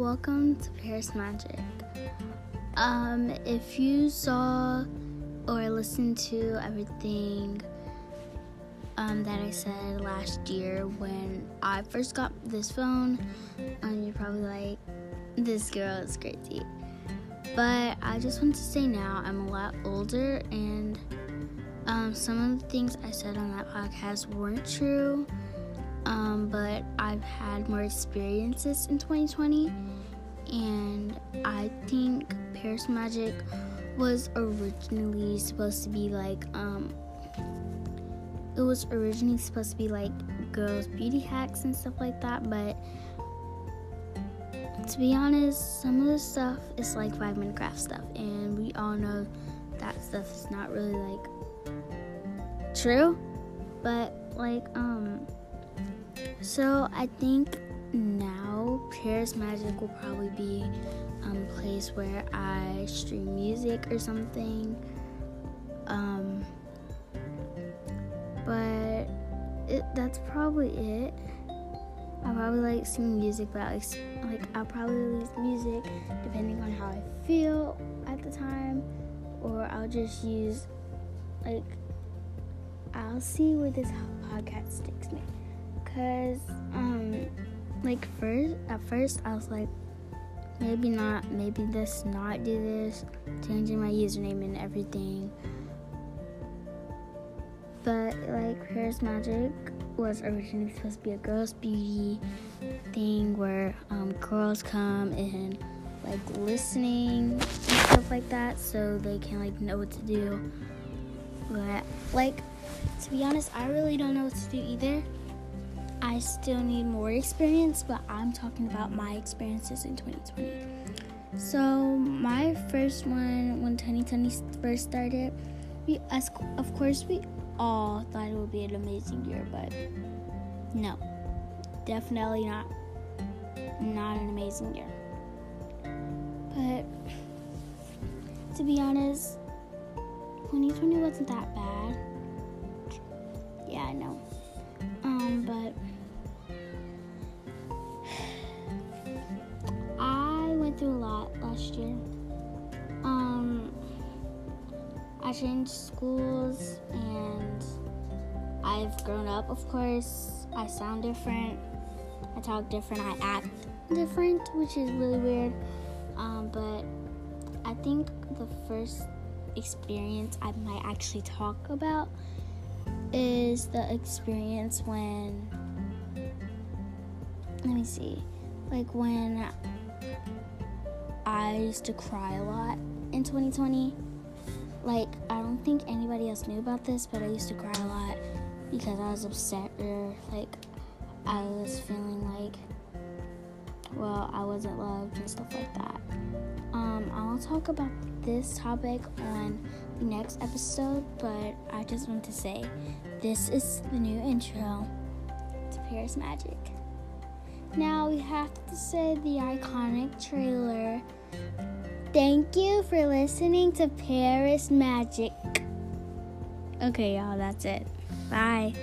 welcome to Paris Magic. Um, if you saw or listened to everything um, that I said last year when I first got this phone, um, you're probably like, this girl is crazy. But I just want to say now I'm a lot older, and um, some of the things I said on that podcast weren't true. Um, but I've had more experiences in 2020, and I think Paris Magic was originally supposed to be like um, it was originally supposed to be like girls' beauty hacks and stuff like that, but to be honest, some of the stuff is like five minute craft stuff, and we all know that stuff is not really like true. But like, um, so I think now Paris Magic will probably be um, a place where I stream music or something. Um, but it, that's probably it. I probably like singing music, but I, like I'll probably release music depending on how I feel at the time, or I'll just use like I'll see where this podcast takes me. Cause um like first at first I was like maybe not maybe this not do this changing my username and everything but like Paris Magic was originally supposed to be a girls' beauty thing where um, girls come and like listening and stuff like that, so they can like know what to do. But like to be honest, I really don't know what to do either. I still need more experience, but I'm talking about my experiences in 2020. So my first one when 2020 first started, we as, of course we all thought it would be an amazing year, but no, definitely not. Not an amazing year. But to be honest, 2020 wasn't that bad. Yeah, I know. Um, I changed schools and I've grown up, of course. I sound different. I talk different. I act different, which is really weird. Um, but I think the first experience I might actually talk about is the experience when, let me see, like when I used to cry a lot in 2020 like I don't think anybody else knew about this, but I used to cry a lot because I was upset or like I was feeling like well I wasn't loved and stuff like that. Um, I'll talk about this topic on the next episode, but I just want to say this is the new intro to Paris Magic. Now we have to say the iconic trailer Thank you for listening to Paris Magic. Okay, y'all, that's it. Bye.